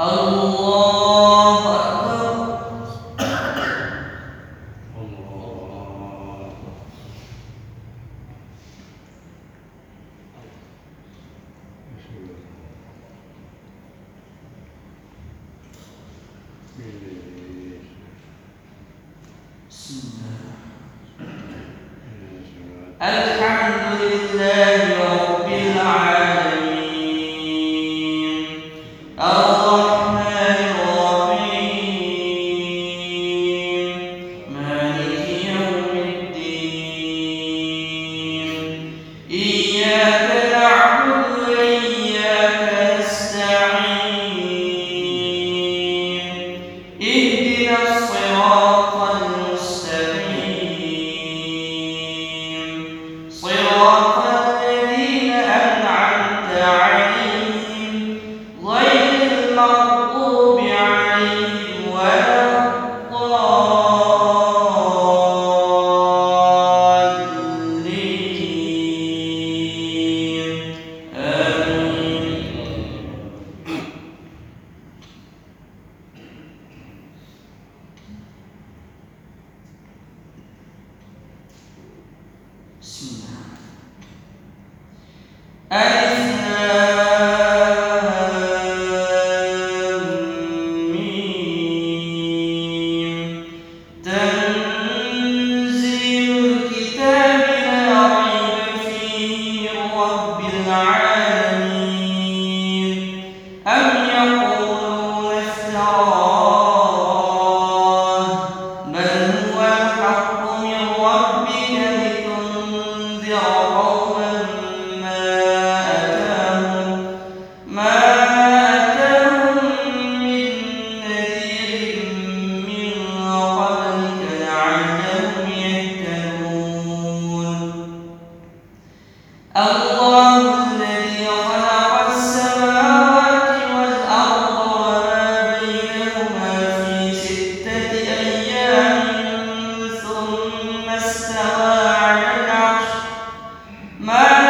الحمد ما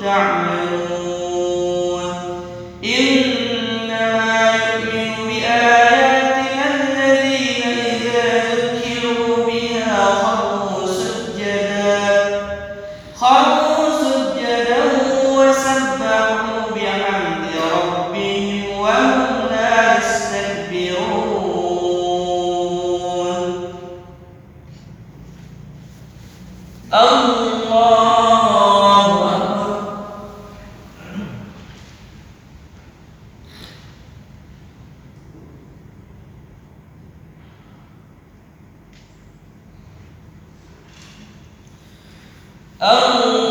إيمانهم 嗯。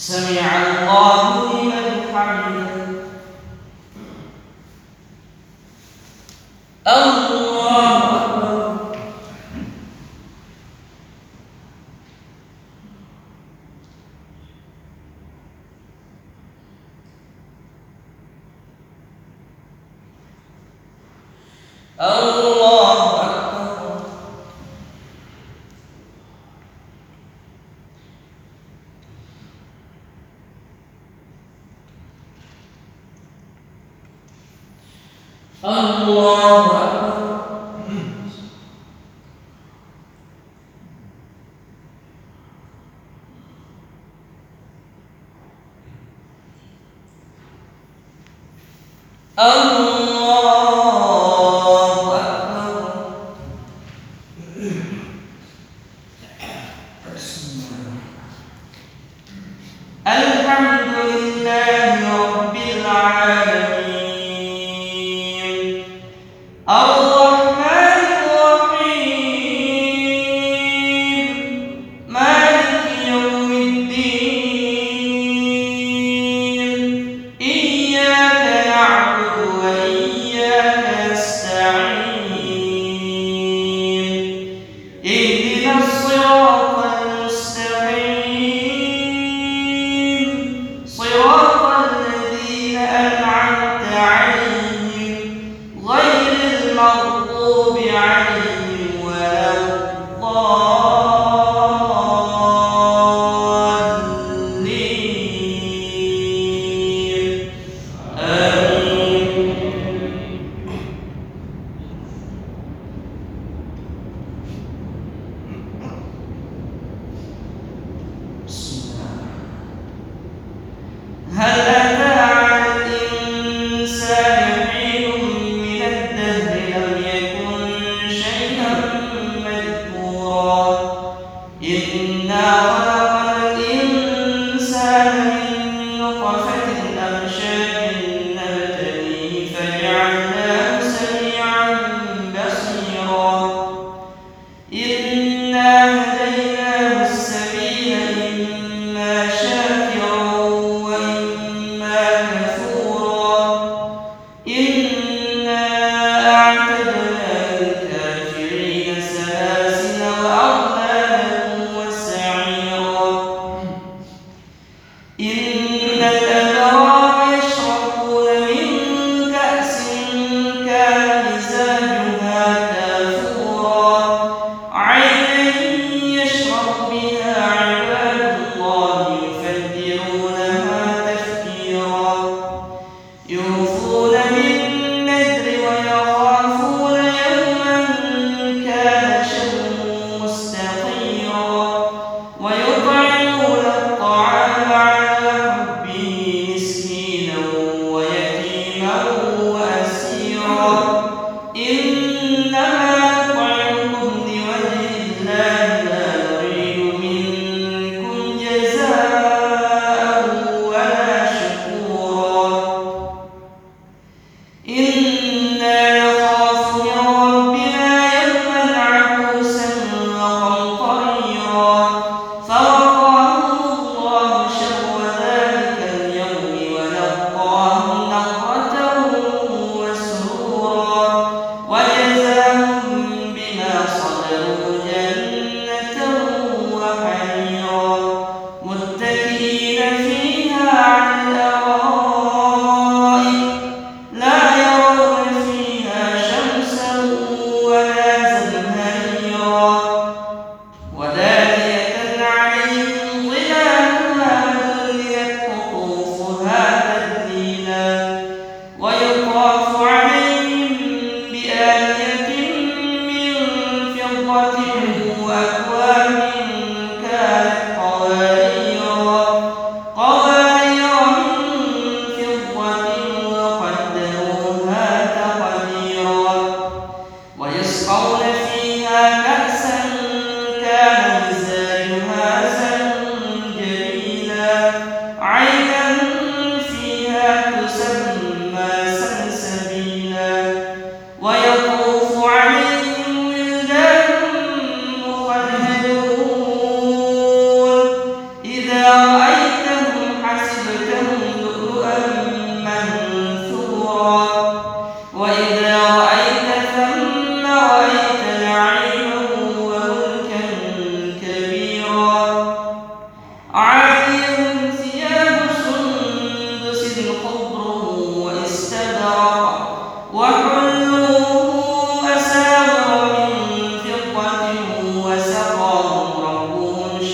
سمع الله لمن حمده. Allah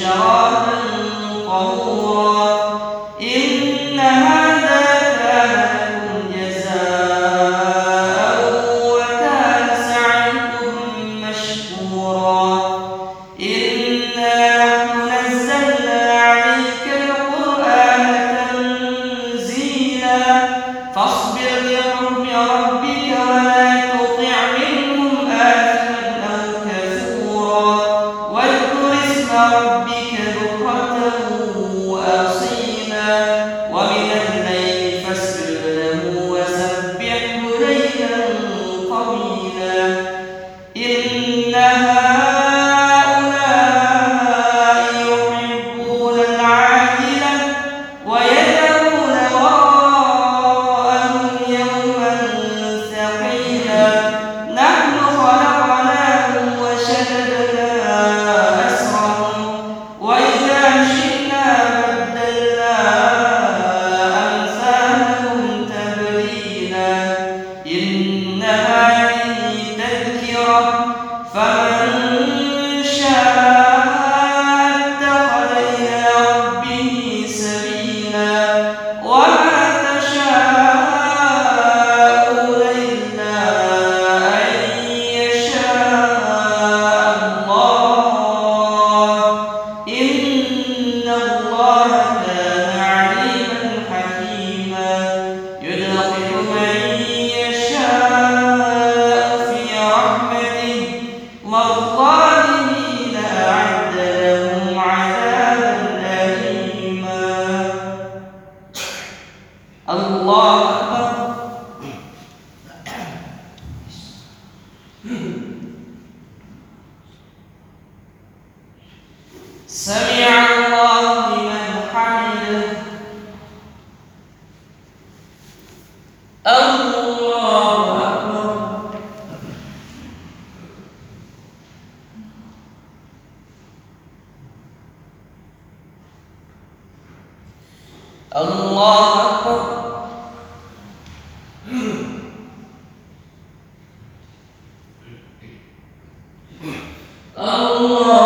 شرابا قوما الله Allah